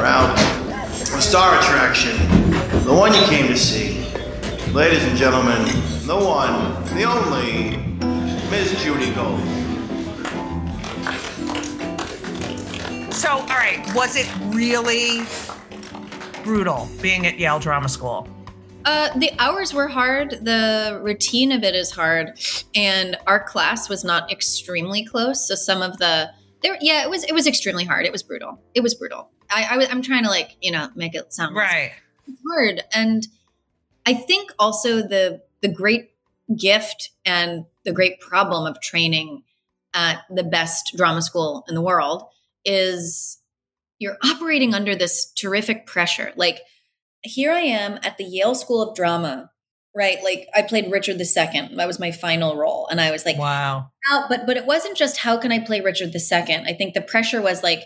So let's bring her out. The star attraction, the one you came to see. Ladies and gentlemen, the one, the only, Miss Judy Gold. So, all right, was it really brutal being at Yale Drama School? Uh, the hours were hard. The routine of it is hard, and our class was not extremely close. So some of the there, yeah, it was it was extremely hard. It was brutal. It was brutal. I, I I'm trying to like you know make it sound Right. it's hard, and I think also the the great gift and the great problem of training at the best drama school in the world is you're operating under this terrific pressure. Like here I am at the Yale School of Drama, right? Like I played Richard II. That was my final role, and I was like, Wow. how, but but it wasn't just how can I play Richard II. I think the pressure was like,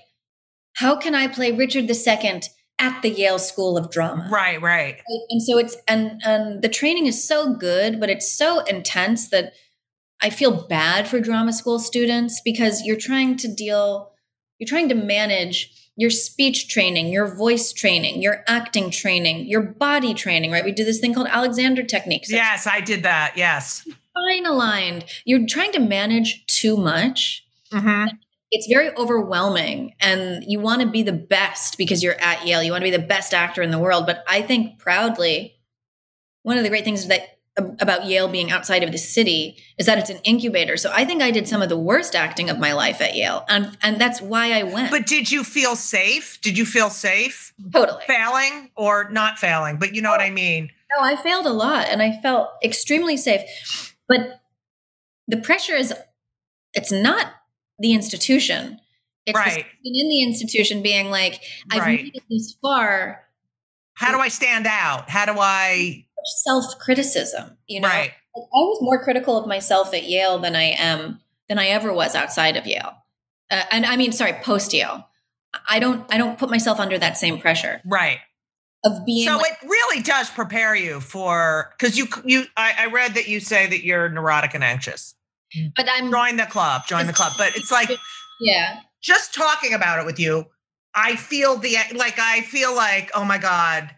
how can I play Richard II at the Yale School of Drama? Right, right. And so it's and and the training is so good, but it's so intense that I feel bad for drama school students because you're trying to deal, you're trying to manage your speech training, your voice training, your acting training, your body training, right? We do this thing called Alexander techniques. It's Yes, I did that. Yes. fine aligned. You're trying to manage too much. hmm It's very overwhelming, and you want to be the best because you're at Yale. You want to be the best actor in the world. But I think proudly, one of the great things that about Yale being outside of the city is that it's an incubator. So I think I did some of the worst acting of my life at Yale, and and that's why I went. But did you feel safe? Did you feel safe totally, failing or not failing? But you know what oh. I mean? no, I failed a lot, and I felt extremely safe. But the pressure is, it's not the institution. It's the Right. student in the institution being like, I've Right. made it this far. How do I stand out? How do I? Self criticism, you know. Right. Like, I was more critical of myself at Yale than I am than I ever was outside of Yale, uh, and I mean, sorry, post Yale. I don't. I don't put myself under that same pressure Right. of being. So like, it really does prepare you for because you you I, I read that you say that you're neurotic and anxious. But I'm. Join the club. Join the club. But it's like Yeah. just talking about it with you, I feel the like I feel like oh my god,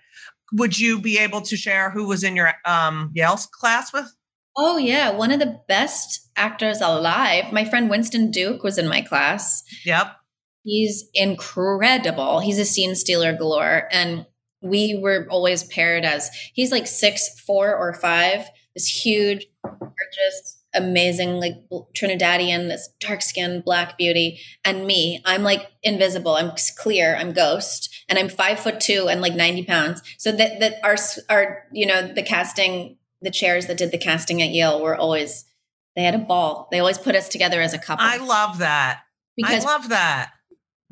would you be able to share who was in your um Yale class with? Oh yeah, one of the best actors alive. My friend Winston Duke was in my class. Yep. He's incredible. He's a scene stealer galore. And we were always paired as he's like six, four or five, this huge, gorgeous, amazing, like Trinidadian, this dark skinned black beauty. And me, I'm like invisible. I'm clear. I'm ghost. And I'm five foot two and like 90 pounds. So that, that our, our, you know, the casting, the chairs that did the casting at Yale were always, they had a ball. They always put us together as a couple. I love that. because I love that.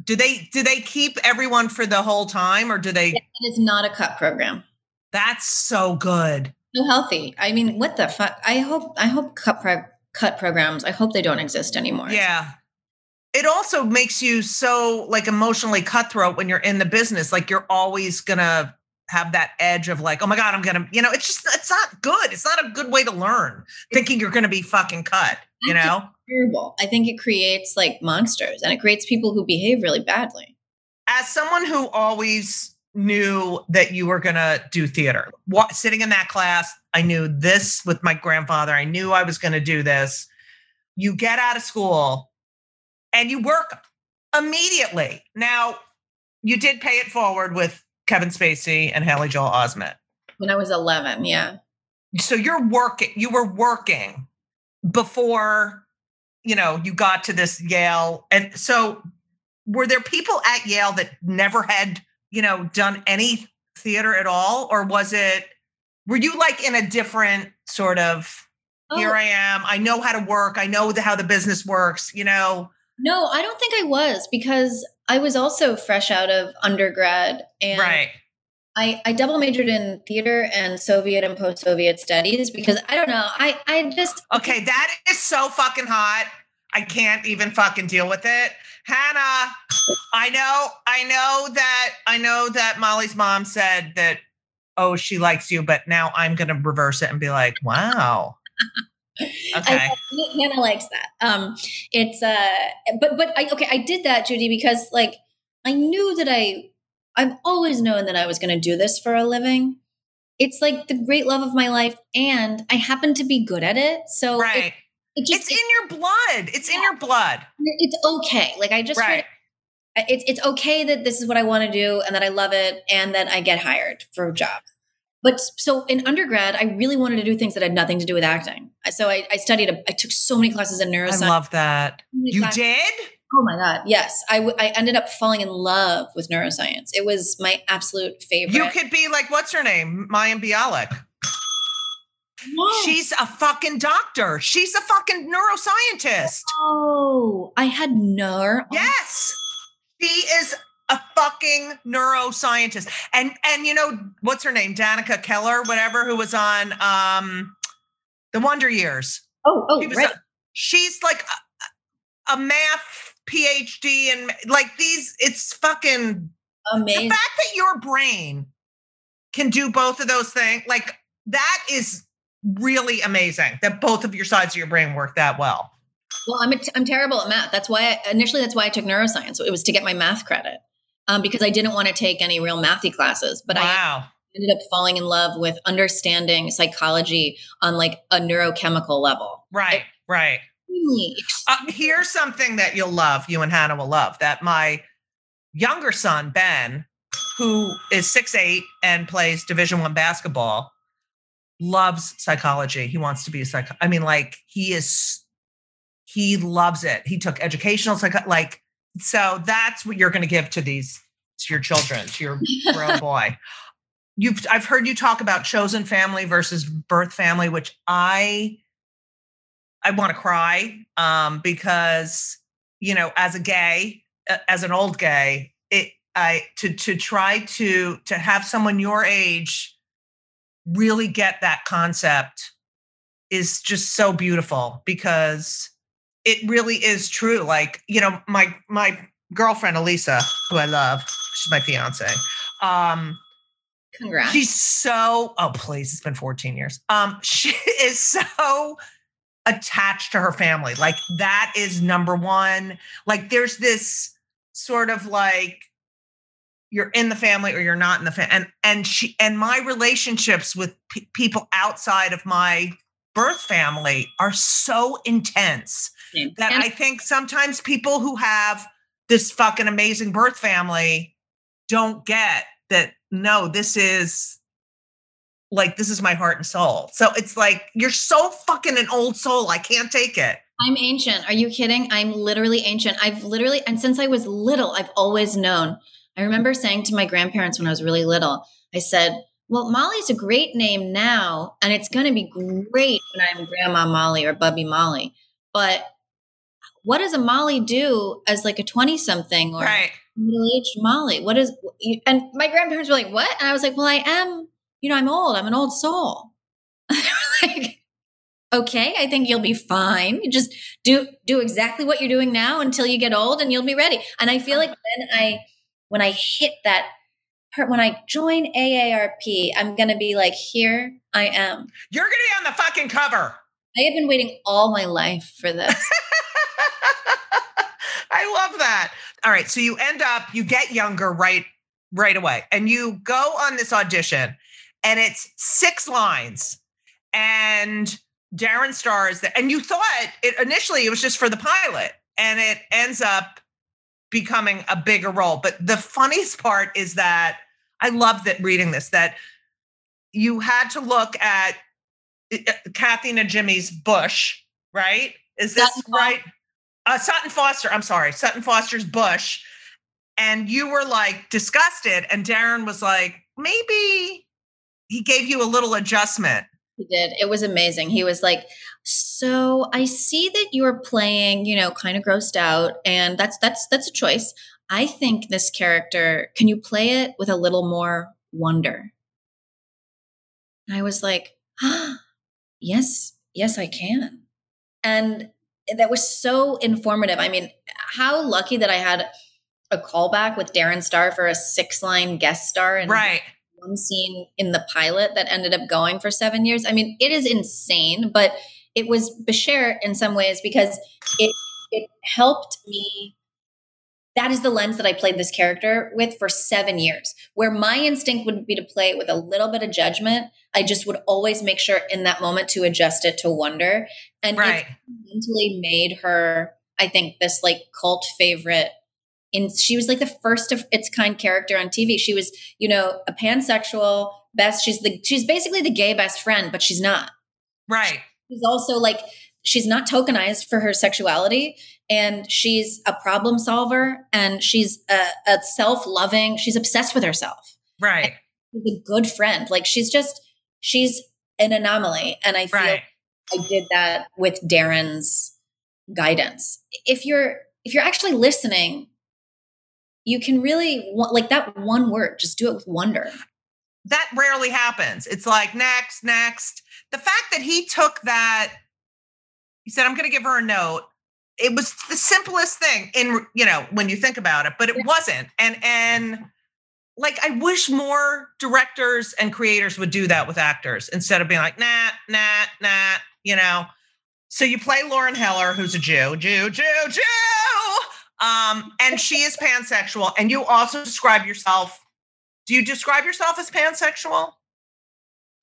Do they do they keep everyone for the whole time or do they it is not a cut program. that's so good. So healthy. I mean, what the fuck? I hope I hope cut pro- cut programs. I hope they don't exist anymore. Yeah. It also makes you so like emotionally cutthroat when you're in the business. Like you're always gonna have that edge of like, oh my God, I'm gonna, you know, it's just it's not good. It's not a good way to learn, thinking you're gonna be fucking cut, you know? terrible. I think it creates like monsters, and it creates people who behave really badly. As someone who always knew that you were gonna do theater, wa- sitting in that class, I knew this with my grandfather. I knew I was gonna do this. You get out of school and you work immediately. Now, you did pay it forward with Kevin Spacey and Haley Joel Osment. When I was eleven, yeah, So you're working, you were working before, you know, you got to this Yale. And so were there people at Yale that never had, you know, done any theater at all? Or was it, were you like in a different sort of Here Oh. I am. I know how to work. I know the, how the business works. You know, No, I don't think I was because I was also fresh out of undergrad and right? I, I double majored in theater and Soviet and post Soviet studies because I don't know. I, I just Okay, that is so fucking hot. I can't even fucking deal with it. Hannah, I know, I know that, I know that Molly's mom said that, oh, she likes you, but now I'm going to reverse it and be like, wow. Okay. I, Hannah likes that. Um, it's uh, but but I okay, I did that, Judy, because like I knew that I, I've always known that I was going to do this for a living. It's like the great love of my life, and I happen to be good at it. So right. It just It's in your blood. It's in your blood. it's okay. Like I just Right. it's it's okay that this is what I want to do and that I love it and that I get hired for a job. But so in undergrad, I really wanted to do things that had nothing to do with acting. So I, I studied. A, I took so many classes in neuroscience. I love that. So You classes- did? Oh my god, yes. I, w- I ended up falling in love with neuroscience. It was my absolute favorite. You could be like, what's her name? Mayim Bialik. Yes. She's a fucking doctor. She's a fucking neuroscientist. Oh, I had no. Yes. She is a fucking neuroscientist. And and you know, what's her name? Danica Keller, whatever, who was on um the Wonder Years. Oh, oh, She right. a- she's like a, a math PhD and like these, it's fucking amazing. the fact that your brain can do both of those things, like that is really amazing that both of your sides of your brain work that well. Well, I'm, a t- I'm terrible at math. That's why I, initially that's why I took neuroscience. It was to get my math credit um, because I didn't want to take any real mathy classes. But I ended up falling in love with understanding psychology on like a neurochemical level. right, right. Uh, here's something that you'll love, you and Hannah will love that my younger son, Ben, who is six eight and plays Division One basketball, loves psychology. He wants to be a psych. I mean, like he is, he loves it. He took educational psych, like so. That's what you're going to give to these to your children, to your grown boy. You've I've heard you talk about chosen family versus birth family, which I I want to cry um, because you know, as a gay, uh, as an old gay, it I to to try to to have someone your age really get that concept is just so beautiful because it really is true. Like you know, my my girlfriend Elisa, who I love, she's my fiance. Um, Congrats. She's so oh please, it's been 14 years. Um, she is so attached to her family. Like that is number one. Like there's this sort of like you're in the family or you're not in the family. And and she and my relationships with pe- people outside of my birth family are so intense that And- I think sometimes people who have this fucking amazing birth family don't get that no, this is like this is my heart and soul. So it's like you're so fucking an old soul. I can't take it. I'm ancient. Are you kidding? I'm literally ancient. I've literally, and since I was little, I've always known. I remember saying to my grandparents when I was really little, I said, Well, Molly's a great name now, and it's going to be great when I'm Grandma Molly or Bubby Molly. But what does a Molly do as like a 20 something or Right. middle aged Molly? What is, and my grandparents were like, What? And I was like, Well, I am, you know, I'm old. I'm an old soul. like, okay, I think you'll be fine. You just do do exactly what you're doing now until you get old and you'll be ready. And I feel uh-huh. like when I when I hit that part when I join AARP, I'm gonna be like, here I am. You're gonna be on the fucking cover. I have been waiting all my life for this. I love that. All right. So you end up, you get younger right right away. And you go on this audition and it's six lines. And Darren stars that and you thought it initially it was just for the pilot, and it ends up becoming a bigger role. But the funniest part is that I love that reading this, that you had to look at uh, Kathy Najimy's Bush, right? Is this Sutton right? Uh, Sutton Foster, I'm sorry, Sutton Foster's Bush. And you were like disgusted. And Darren was like, maybe he gave you a little adjustment. He did. It was amazing. He was like So I see that you're playing, you know, kind of grossed out, and that's that's that's a choice. I think this character, can you play it with a little more wonder? And I was like, ah, yes, yes, I can. And that was so informative. I mean, how lucky that I had a callback with Darren Star for a six line guest star and right. one scene in the pilot that ended up going for seven years. I mean, it is insane, but it was bashert in some ways because it it helped me that is the lens that I played this character with for seven years, where my instinct would be to play it with a little bit of judgment. I just would always make sure in that moment to adjust it to wonder. And right. mentally made her, I think, this like cult favorite. And she was like the first of its kind character on TV. She was, you know, a pansexual best. She's the she's basically the gay best friend, but she's not. Right. She's also like she's not tokenized for her sexuality and she's a problem solver and she's a, a self-loving she's obsessed with herself. Right. She's a good friend. Like she's just she's an anomaly and i feel right. i did that with darren's guidance. If you're if you're actually listening you can really like that one word just do it with wonder that rarely happens it's like next next the fact that he took that he said, I'm going to give her a note. It was the simplest thing in, you know, when you think about it, but it wasn't. And, and, like I wish more directors and creators would do that with actors instead of being like, nah, nah, nah, you know. So you play Lauren Heller, who's a Jew, Jew, Jew, Jew. Um, and she is pansexual. And you also describe yourself. Do you describe yourself as pansexual?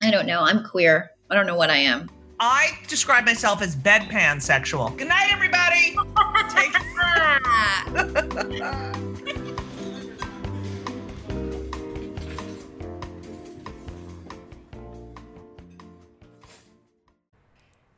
I don't know. I'm queer. I don't know what I am. I describe myself as bedpan sexual. Good night, everybody. Take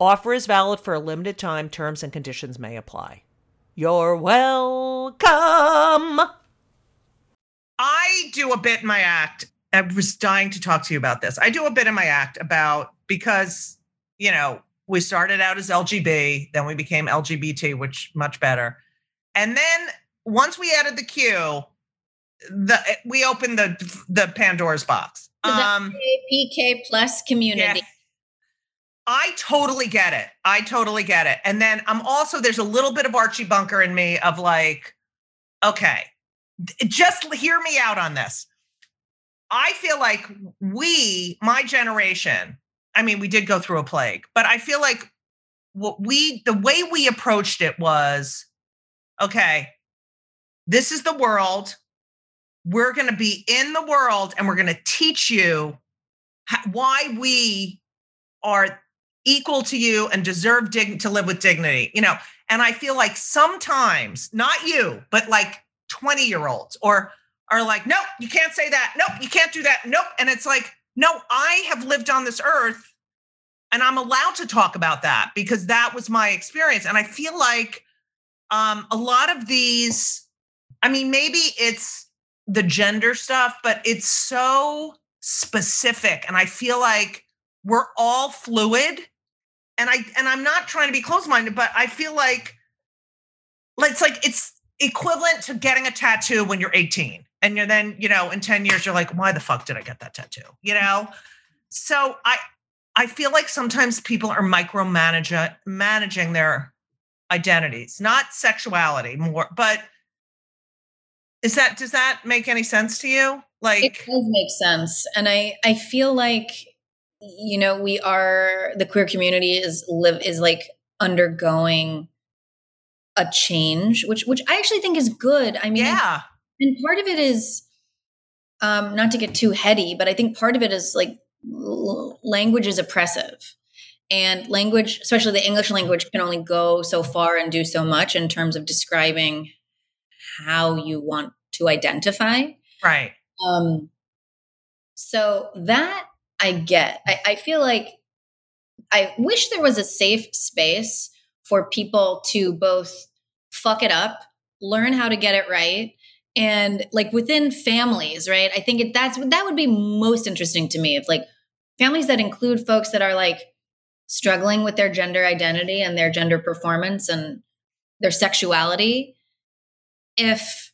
Offer is valid for a limited time. Terms and conditions may apply. You're welcome. I do a bit in my act. I was dying to talk to you about this. I do a bit in my act about because, you know, we started out as LGB, then we became LGBT, which much better. And then once we added the Q, the we opened the the Pandora's box. Um, PK plus community. I totally get it. I totally get it. And then I'm also, there's a little bit of Archie Bunker in me of like, okay, just hear me out on this. I feel like we, my generation, I mean, we did go through a plague, but I feel like what we, the way we approached it was okay, this is the world. We're going to be in the world and we're going to teach you why we are equal to you and deserve dig- to live with dignity, you know. And I feel like sometimes, not you, but like 20 year olds or are like, nope, you can't say that. Nope, you can't do that. Nope. And it's like, no, I have lived on this earth and I'm allowed to talk about that because that was my experience. And I feel like um, a lot of these, I mean, maybe it's the gender stuff, but it's so specific. And I feel like we're all fluid. And I and I'm not trying to be closed-minded, but I feel like it's like it's equivalent to getting a tattoo when you're 18 and you're then you know in 10 years you're like why the fuck did i get that tattoo? You know? So i i feel like sometimes people are micromanaging managing their identities not sexuality more but is that does that make any sense to you? Like it does make sense and i i feel like you know we are the queer community is live is like undergoing a change which which i actually think is good i mean yeah and part of it is um, not to get too heady, but I think part of it is like l- language is oppressive. And language, especially the English language, can only go so far and do so much in terms of describing how you want to identify. Right. Um, so that I get. I, I feel like I wish there was a safe space for people to both fuck it up, learn how to get it right, and like within families right i think it, that's that would be most interesting to me if like families that include folks that are like struggling with their gender identity and their gender performance and their sexuality if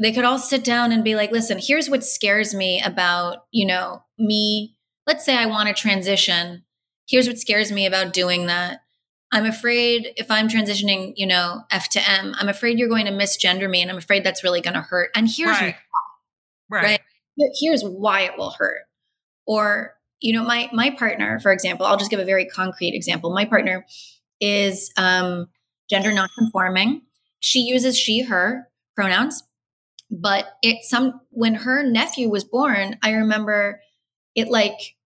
they could all sit down and be like listen here's what scares me about you know me let's say i want to transition here's what scares me about doing that I'm afraid if I'm transitioning, you know, F to M, I'm afraid you're going to misgender me and I'm afraid that's really going to hurt. And here's right. why, right. right. Here's why it will hurt. Or, you know, my my partner, for example, I'll just give a very concrete example. My partner is um gender nonconforming. She uses she her pronouns. But it some when her nephew was born, I remember it like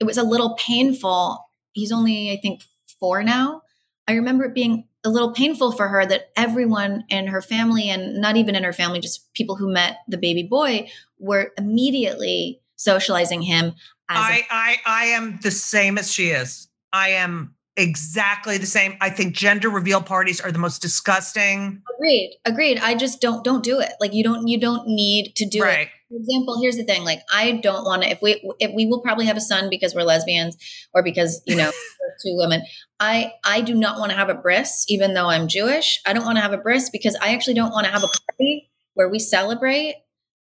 it was a little painful. He's only I think four now, I remember it being a little painful for her that everyone in her family and not even in her family, just people who met the baby boy were immediately socializing him. I, a- I, I am the same as she is. I am exactly the same. I think gender reveal parties are the most disgusting. Agreed. Agreed. I just don't don't do it. Like you don't you don't need to do right. it for example, here's the thing: like, I don't want to. If we if we will probably have a son because we're lesbians, or because you know two women. I I do not want to have a bris, even though I'm Jewish. I don't want to have a bris because I actually don't want to have a party where we celebrate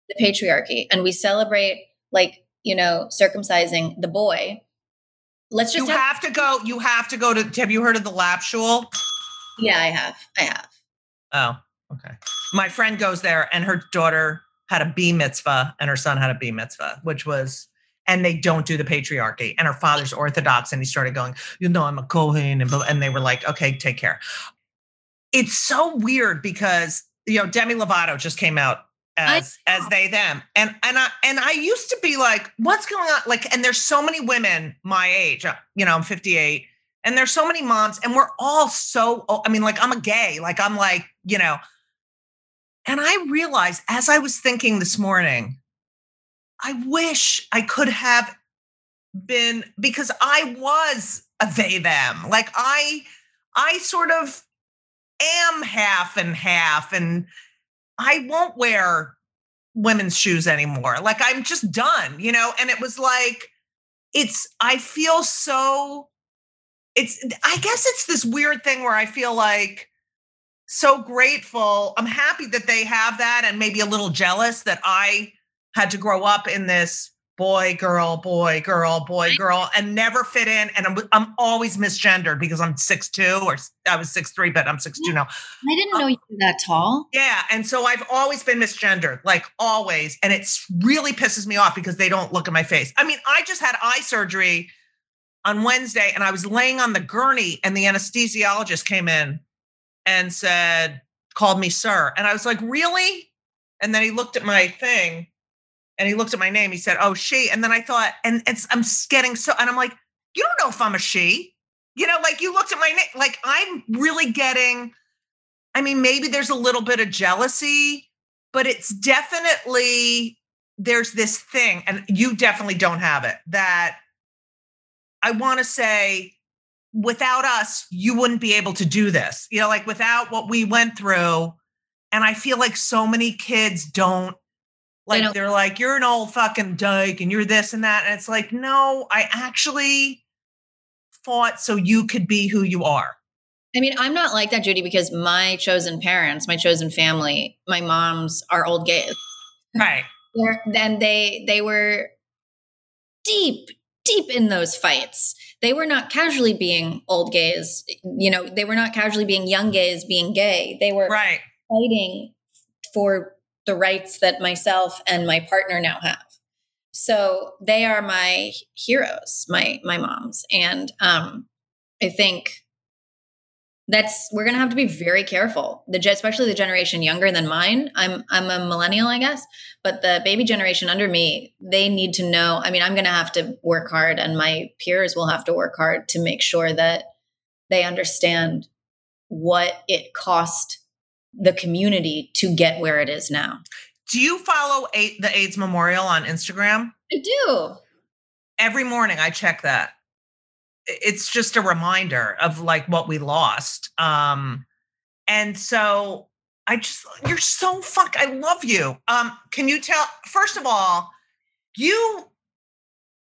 the patriarchy and we celebrate like you know circumcising the boy. Let's just you have, have to go. You have to go to. Have you heard of the lap shul? Yeah, I have. I have. Oh, okay. My friend goes there, and her daughter had a B mitzvah and her son had a B mitzvah, which was, and they don't do the patriarchy. And her father's Orthodox, and he started going, you know, I'm a Kohen, and and they were like, okay, take care. It's so weird because you know Demi Lovato just came out as as they them, and and I and I used to be like, what's going on? Like, and there's so many women my age, uh, you know, I'm 58. And there's so many moms, and we're all so. I mean, like I'm a gay. Like I'm like, you know, and I realized as I was thinking this morning, I wish I could have been because I was a they them. Like I I sort of am half and half and I won't wear women's shoes anymore. Like I'm just done, you know? And it was like it's I feel so it's I guess it's this weird thing where I feel like so grateful. I'm happy that they have that and maybe a little jealous that I had to grow up in this boy, girl, boy, girl, boy, girl, and never fit in. And I'm, I'm always misgendered because I'm six two or I was six three, but I'm six two now. I didn't um, know you were that tall. Yeah, and so I've always been misgendered, like always, and it really pisses me off because they don't look at my face. I mean, I just had eye surgery on Wednesday, and I was laying on the gurney, and the anesthesiologist came in and said, called me sir, and I was like, really? And then he looked at my thing and he looked at my name. He said, "Oh, she." And then I thought, and it's I'm getting so, and I'm like, you don't know if I'm a she. You know, like you looked at my name. Like I'm really getting. I mean, maybe there's a little bit of jealousy, but it's definitely there's this thing, and you definitely don't have it. That I want to say, without us, you wouldn't be able to do this. You know, like without what we went through. And I feel like so many kids don't like they they're like, you're an old fucking dyke and you're this and that. And it's like, no, I actually fought so you could be who you are. I mean, I'm not like that, Judy, because my chosen parents, my chosen family, my moms are old gays. Right. Then they they were deep, deep in those fights. They were not casually being old gays. You know, they were not casually being young gays being gay. They were right. fighting for the rights that myself and my partner now have. So they are my heroes, my my moms, and um, I think that's we're gonna have to be very careful. The especially the generation younger than mine. I'm I'm a millennial, I guess, but the baby generation under me, they need to know. I mean, I'm gonna have to work hard, and my peers will have to work hard to make sure that they understand what it cost the community to get where it is now. Do you follow the AIDS Memorial on Instagram? I do. Every morning I check that. It's just a reminder of like what we lost. Um and so I just you're so fuck I love you. Um can you tell first of all, you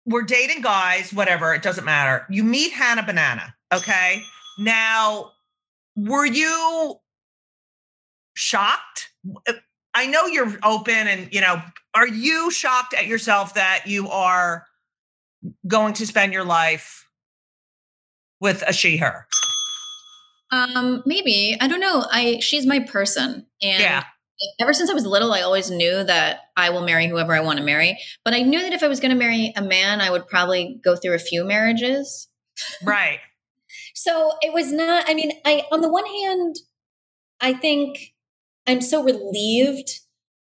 were dating guys, whatever, it doesn't matter. You meet Hannah Banana, okay? Now, were you shocked? I know you're open and, you know, are you shocked at yourself that you are going to spend your life with a she her? Um, maybe. I don't know. I she's my person. And yeah. ever since I was little, I always knew that I will marry whoever I want to marry. But I knew that if I was gonna marry a man, I would probably go through a few marriages. Right. so it was not, I mean, I on the one hand, I think I'm so relieved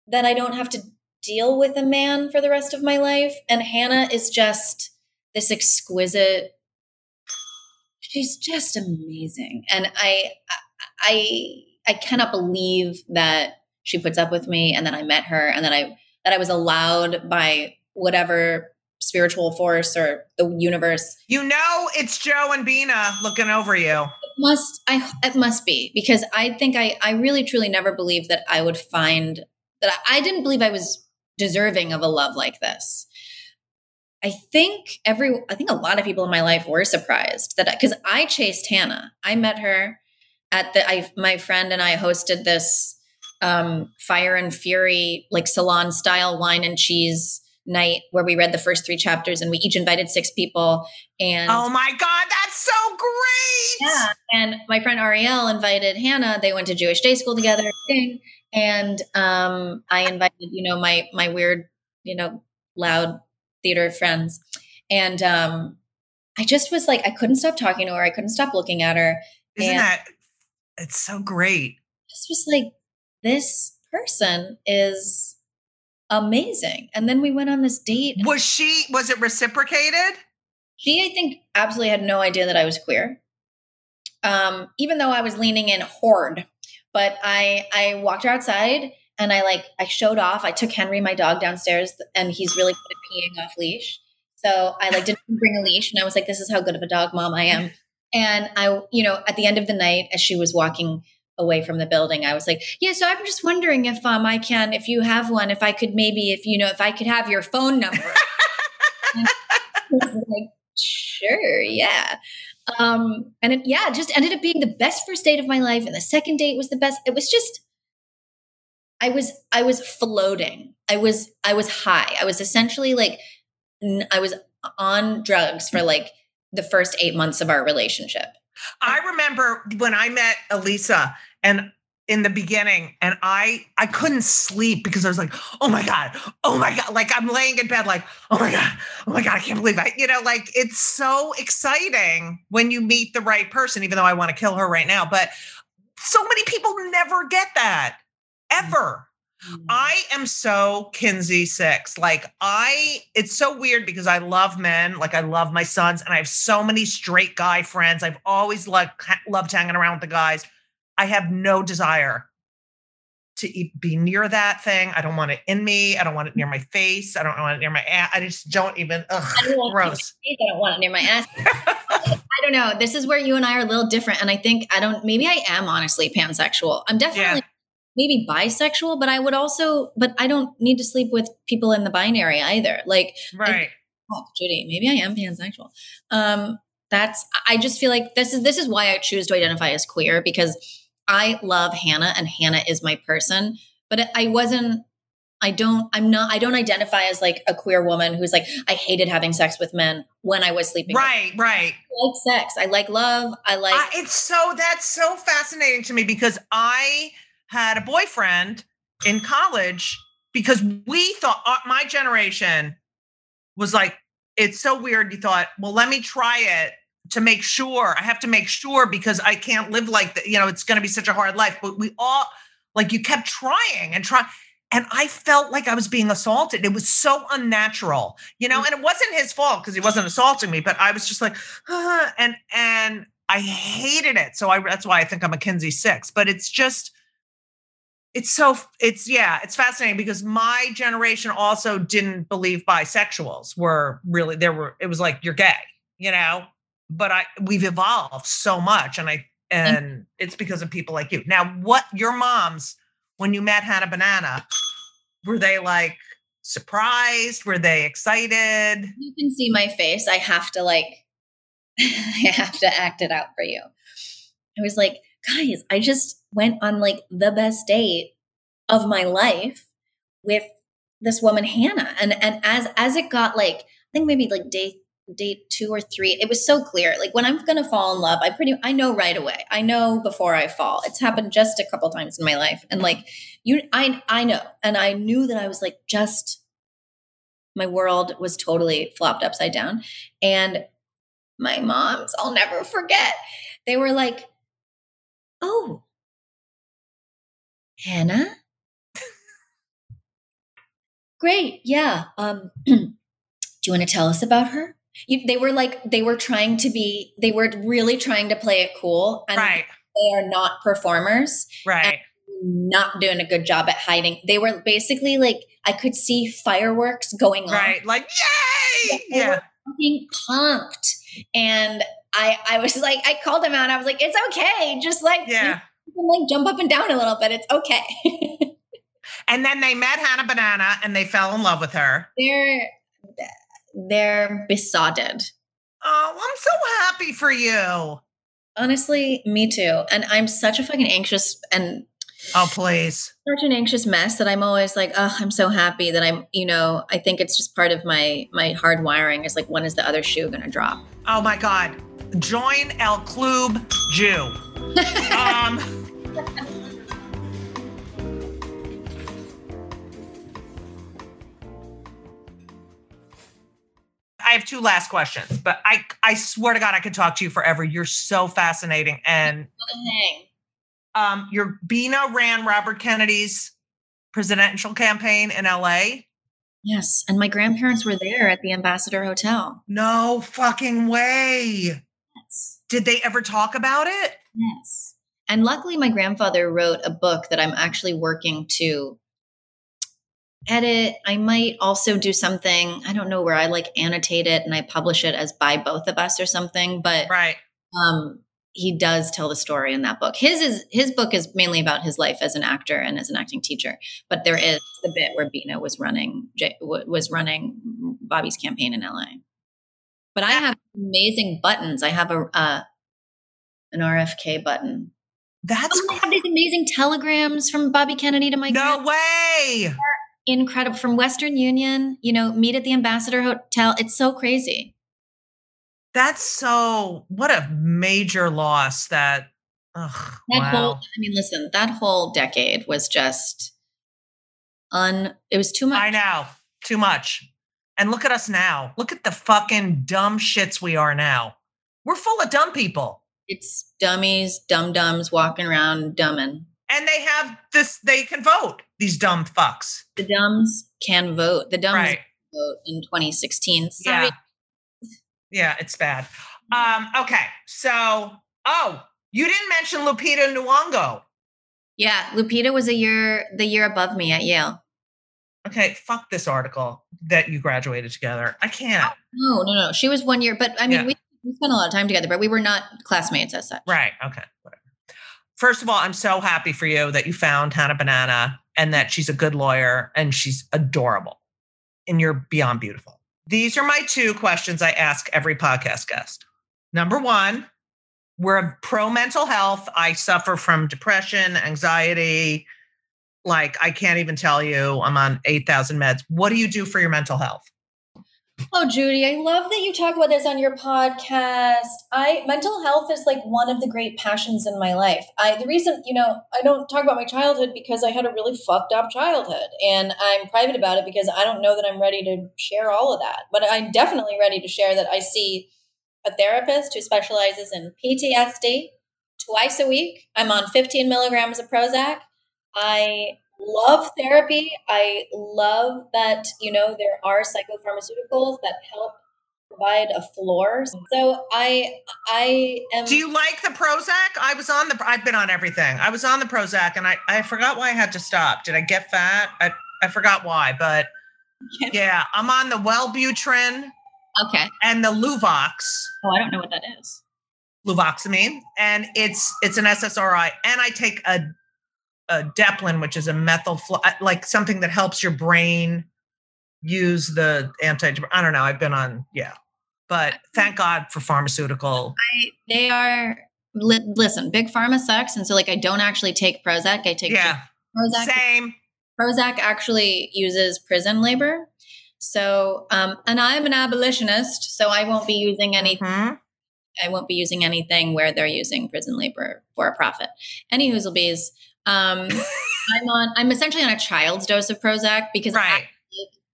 that I don't have to deal with a man for the rest of my life. And Hannah is just this exquisite. She's just amazing. And I, I, I cannot believe that she puts up with me and that I met her and that I, that I was allowed by whatever spiritual force or the universe. You know, it's Joe and Bina looking over you. It must I it must be because I think I I really truly never believed that I would find that I, I didn't believe I was deserving of a love like this. I think every I think a lot of people in my life were surprised that because I chased Hannah. I met her at the I my friend and I hosted this um fire and fury like salon style wine and cheese night where we read the first three chapters and we each invited six people and oh my god that's so great! Yeah and my friend ariel invited hannah. They went to jewish day school together and um, i invited you know my my weird you know loud theater friends and um, i just was like i couldn't stop talking to her i couldn't stop looking at her isn't that it's so great this was like this person is amazing. And then we went on this date. Was she, was it reciprocated? She, I think, absolutely had no idea that I was queer. Um, even though I was leaning in hard, but I, I walked her outside and I like, I showed off. I took Henry, my dog, downstairs and he's really good at peeing off leash. So I like didn't bring a leash and I was like, this is how good of a dog mom I am. And I, you know, at the end of the night, as she was walking away from the building i was like yeah so i'm just wondering if um i can if you have one if i could maybe if you know if i could have your phone number like sure yeah um and it yeah just ended up being the best first date of my life and the second date was the best it was just i was i was floating i was i was high i was essentially like I was on drugs for like the first eight months of our relationship. I remember when I met Elisa and in the beginning and I I couldn't sleep because I was like, "Oh my god. Oh my god." Like I'm laying in bed like, "Oh my god. Oh my god, I can't believe I." You know, like it's so exciting when you meet the right person even though I want to kill her right now, but so many people never get that ever. Mm-hmm. I am so Kinsey six. Like I, it's so weird because I love men. Like I love my sons, and I have so many straight guy friends. I've always loved loved hanging around with the guys. I have no desire to be near that thing. I don't want it in me. I don't want it near my face. I don't want it near my ass. I just don't even. Ugh, I don't gross. I don't want it near my ass. I don't know. This is where you and I are a little different, and I think I don't. Maybe I am honestly pansexual. I'm definitely. Yeah maybe bisexual, but I would also, but I don't need to sleep with people in the binary either. Like, right. oh, Judy, maybe I am pansexual. Um, that's, I just feel like this is, this is why I choose to identify as queer because I love Hannah and Hannah is my person, but I wasn't, I don't, I'm not, I don't identify as like a queer woman who's like, I hated having sex with men when I was sleeping. Right, right. I like sex. I like love. I like. Uh, it's so, that's so fascinating to me because I, had a boyfriend in college because we thought uh, my generation was like, it's so weird. You thought, well, let me try it to make sure. I have to make sure because I can't live like that. You know, it's going to be such a hard life. But we all, like, you kept trying and trying. And I felt like I was being assaulted. It was so unnatural, you know, mm. and it wasn't his fault because he wasn't assaulting me, but I was just like, ah, and, and I hated it. So I, that's why I think I'm a Kinsey six, but it's just, it's so it's yeah it's fascinating because my generation also didn't believe bisexuals were really there were it was like you're gay you know? But i we've evolved so much and i mm-hmm. and it's because of people like you. Now what your moms when you met hannah banana were they like surprised? Were they excited? You can see my face. I have to like i have to act it out for you. I was like guys, I just went on like the best date of my life with this woman Hannah. And and as as it got like I think maybe like day day two or three, it was so clear. Like when I'm gonna fall in love, I pretty I know right away. I know before I fall. It's happened just a couple times in my life. And like you I I know. And I knew that I was like just my world was totally flopped upside down. And my moms, I'll never forget. They were like, Oh, Hannah? Great. Yeah. Um, do you want to tell us about her? You, they were like, they were trying to be, they were really trying to play it cool. And right. They are not performers. Right. Not doing a good job at hiding. They were basically like, I could see fireworks going on. Right. Like, yay. They yeah. were fucking pumped. And I I was like, I called him out. I was like, it's okay. Just like yeah. Can like jump up and down a little bit. It's okay. and then they met Hannah Banana and they fell in love with her. They're they're besotted. Oh, I'm so happy for you. Honestly, me too. And I'm such a fucking anxious and Oh, please. Such an anxious mess that I'm always like, oh, I'm so happy that I'm, you know, I think it's just part of my my hard wiring is like when is the other shoe gonna drop? Oh my God join El Club Jew. um, I have two last questions, but I I swear to God I could talk to you forever. You're so fascinating, and um, your Bina ran Robert Kennedy's presidential campaign in L.A. Yes, and my grandparents were there at the Ambassador Hotel. No fucking way. Did they ever talk about it? Yes. And luckily, my grandfather wrote a book that I'm actually working to edit. I might also do something, I don't know where I like annotate it and I publish it as by both of us or something, but right. um he does tell the story in that book. His is his book is mainly about his life as an actor and as an acting teacher, but there is the bit where Bina was running was running Bobby's campaign in LA. But I have amazing buttons. I have a uh, an RFK button. That's oh, I have these amazing telegrams from Bobby Kennedy to my no way. incredible. From Western Union, you know, meet at the Ambassador Hotel. It's so crazy. That's so what a major loss that ugh, That wow. whole I mean, listen, that whole decade was just un it was too much. I know. Too much. And look at us now. Look at the fucking dumb shits we are now. We're full of dumb people. It's dummies, dum dums walking around dumbing. And they have this, they can vote, these dumb fucks. The dumbs can vote. The dumbs Right. vote in 2016. Sorry. Yeah. Yeah, it's bad. Um, okay. So, oh, you didn't mention Lupita Nyong'o. Yeah, Lupita was a year the year above me at Yale. Okay, fuck this article that you graduated together. I can't. Oh, no, no, no. She was one year, but I mean, Yeah. we, we spent a lot of time together, but we were not classmates as such. Right. Okay. Whatever. First of all, I'm so happy for you that you found Hannah Banana and that she's a good lawyer and she's adorable and you're beyond beautiful. These are my two questions I ask every podcast guest. Number one, we're pro mental health. I suffer from depression, anxiety. Like, I can't even tell you, I'm on 8,000 meds. What do you do for your mental health? Oh, Judy, I love that you talk about this on your podcast. I mental health is like one of the great passions in my life. I the reason, you know, I don't talk about my childhood because I had a really fucked up childhood and I'm private about it because I don't know that I'm ready to share all of that. But I'm definitely ready to share that I see a therapist who specializes in PTSD twice a week. I'm on 15 milligrams of Prozac. I love therapy. I love that, you know, there are psychopharmaceuticals that help provide a floor. So I I am Do you like the Prozac? I was on the, I've been on everything. I was on the Prozac and I, I forgot why I had to stop. Did I get fat? I, I forgot why, but yeah, I'm on the Wellbutrin Okay. and the Luvox, Oh, I don't know what that is. Fluvoxamine, and it's it's an SSRI, and I take a a Deplin, which is a methyl, like something that helps your brain use the anti. I don't know. I've been on, yeah, but thank God for pharmaceutical. I, they are li- listen, big pharma sucks and so like I don't actually take Prozac. I take Yeah, Prozac. same. Prozac actually uses prison labor. So, um, and I'm an abolitionist, so I won't be using any Mhm. I won't be using anything where they're using prison labor for a profit. Any bees. Um, I'm on. I'm essentially on a child's dose of Prozac because Right.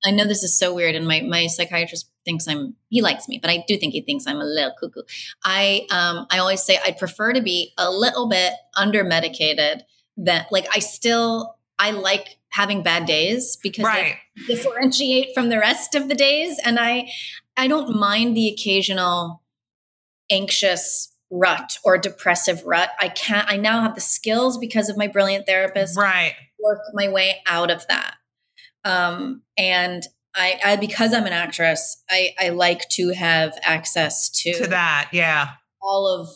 I, I know this is so weird, and my my psychiatrist thinks I'm. He likes me, but I do think he thinks I'm a little cuckoo. I um I always say I'd prefer to be a little bit under medicated. Than like I still I like having bad days because Right. they differentiate from the rest of the days, and I I don't mind the occasional anxious rut or depressive rut. I can't, I now have the skills because of my brilliant therapist Right. work my way out of that. Um, and I, I, because I'm an actress, I, I like to have access to, To that. Yeah. all of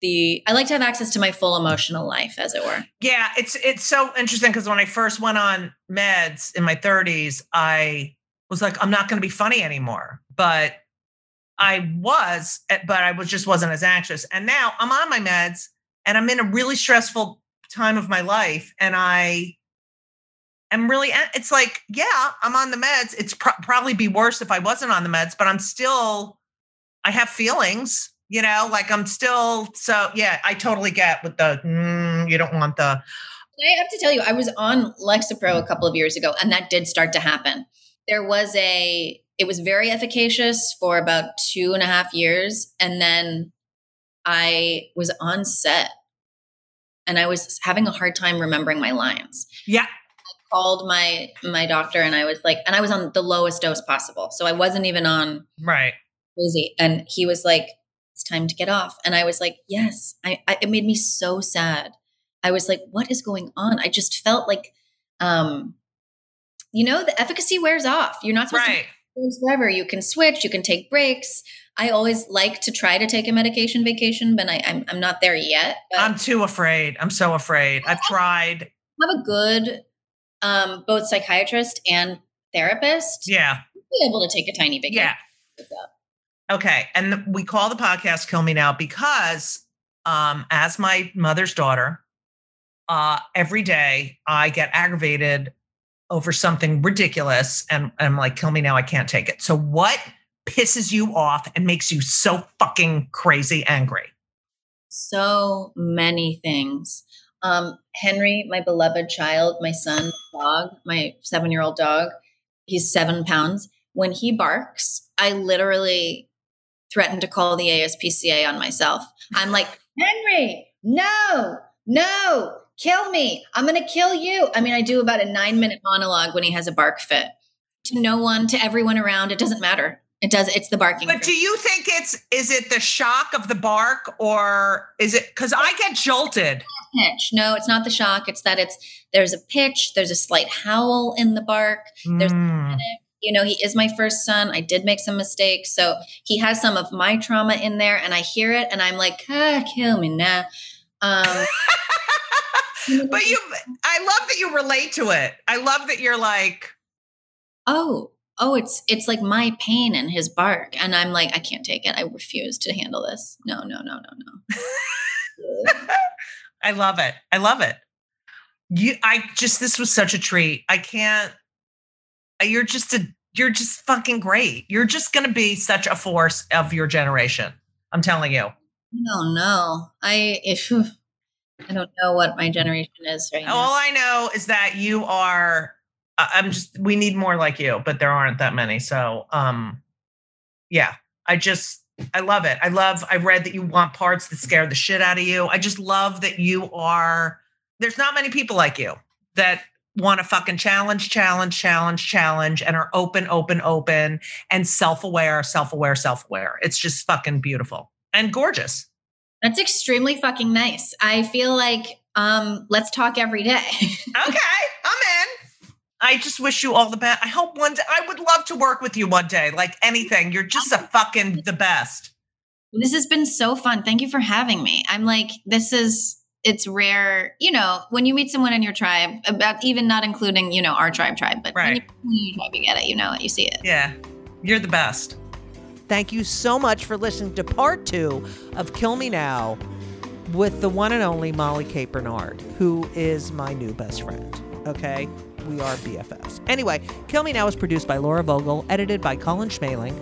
the, I like to have access to my full emotional life, as it were. Yeah, it's it's so interesting because when I first went on meds in my 30s, I was like, I'm not going to be funny anymore. But I was, eh, but I was just wasn't as anxious. And now I'm on my meds, and I'm in a really stressful time of my life, and I am really. It's like, yeah, I'm on the meds. It's pro- probably be worse if I wasn't on the meds, but I'm still. I have feelings, you know, like I'm still. So yeah, I totally get with the. Mm, you don't want the. I have to tell you, I was on Lexapro a couple of years ago, and that did start to happen. There was a, it was very efficacious for about two and a half years. And then I was on set and I was having a hard time remembering my lines. Yeah. I called my my doctor and I was like, and I was on the lowest dose possible. So I wasn't even on Right. crazy. And he was like, it's time to get off. And I was like, yes. I, I it made me so sad. I was like, what is going on? I just felt like, um, you know, the efficacy wears off. You're not supposed Right. to things forever. You can switch, you can take breaks. I always like to try to take a medication vacation, but I, I'm I'm not there yet. But I'm too afraid. I'm so afraid. I've tried. I have a good um, both psychiatrist and therapist. Yeah. Be able to take a tiny vacation. Yeah. Okay. And the- we call the podcast Kill Me Now because um, as my mother's daughter, uh, every day I get aggravated over something ridiculous and, and I'm like, kill me now, I can't take it. So what pisses you off and makes you so fucking crazy angry? So many things. Um, Henry, my beloved child, my son, dog, my seven year old dog, he's seven pounds. When he barks, I literally threaten to call the ASPCA on myself. I'm like, Henry, no, no, kill me. I'm going to kill you. I mean, I do about a nine minute monologue when he has a bark fit to no one, to everyone around. It doesn't matter. It does. It's the barking. But do you think it's is it the shock of the bark or is it because I get jolted? Pitch. No, it's not the shock. It's that it's there's a pitch. There's a slight howl in the bark. There's Mm. you know he is my first son. I did make some mistakes, so he has some of my trauma in there, and I hear it, and I'm like, ah, kill me now. Um, but you, I love that you relate to it. I love that you're like, oh oh it's it's like my pain and his bark and i'm like i can't take it i refuse to handle this no no no no no I love it. I love it. You, I just, this was such a treat. I can't, uh, you're just a, you're just fucking great. You're just going to be such a force of your generation. I'm telling you. no no i if i don't know what my generation is right now All I know is that you are, I'm just, we need more like you, but there aren't that many. So, um, yeah, I just, I love it. I love, I read that you want parts that scare the shit out of you. I just love that you are, there's not many people like you that want to fucking challenge, challenge, challenge, challenge, and are open, open, open, and self aware, self aware, self aware. It's just fucking beautiful and gorgeous. That's extremely fucking nice i feel like um let's talk every day Okay, I'm in. I just wish you all the best. I hope one day I would love to work with you one day. Like anything. You're just a fucking the best. this has been so fun thank you for having me i'm like this is it's rare you know when you meet someone in your tribe about even not including you know our tribe tribe but when Right. you, when you tribe you get it you know it you see it Yeah. You're the best. Thank you so much for listening to part two of Kill Me Now with the one and only Molly Kate Bernard, who is my new best friend. Okay? We are BFFs. Anyway, Kill Me Now is produced by Laura Vogel, edited by Colin Schmaling.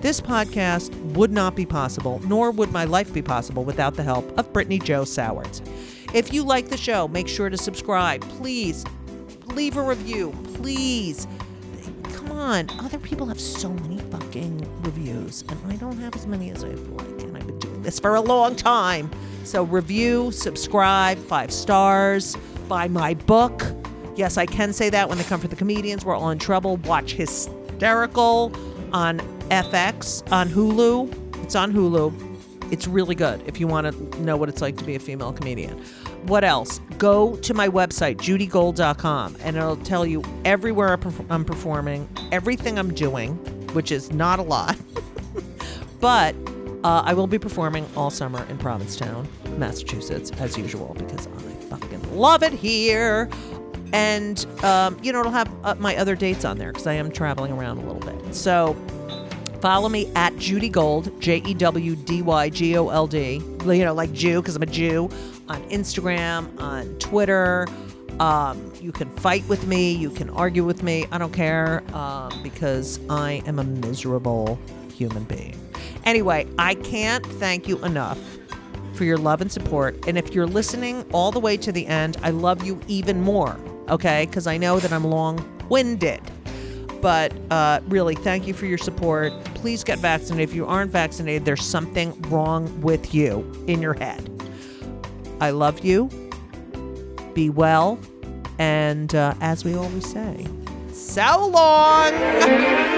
This podcast would not be possible, nor would my life be possible without the help of Brittany Joe Sowards. If you like the show, make sure to subscribe. Please leave a review. Please come on. Other people have so many fucking reviews, and I don't have as many as I'd like. And I've been doing this for a long time. So review, subscribe, five stars, buy my book. Yes, I can say that when they come for the comedians. We're all in trouble. Watch Hysterical on FX on Hulu. It's on Hulu. It's really good if you want to know what it's like to be a female comedian. What else? Go to my website, judygold.com, and it'll tell you everywhere I'm I'm performing, everything I'm doing, which is not a lot. but uh, I will be performing all summer in Provincetown, Massachusetts, as usual, because I fucking love it here. And, um, you know, it'll have uh, my other dates on there because I am traveling around a little bit. So Follow me at Judy Gold, J E W D Y G O L D. You know, like Jew, because I'm a Jew. On Instagram, on Twitter. Um, you can fight with me. You can argue with me. I don't care um, because I am a miserable human being. Anyway, I can't thank you enough for your love and support. And if you're listening all the way to the end, I love you even more, okay? Because I know that I'm long winded. But uh, really, thank you for your support. Please get vaccinated. If you aren't vaccinated, there's something wrong with you in your head. I love you. Be well. And uh, as we always say, so long.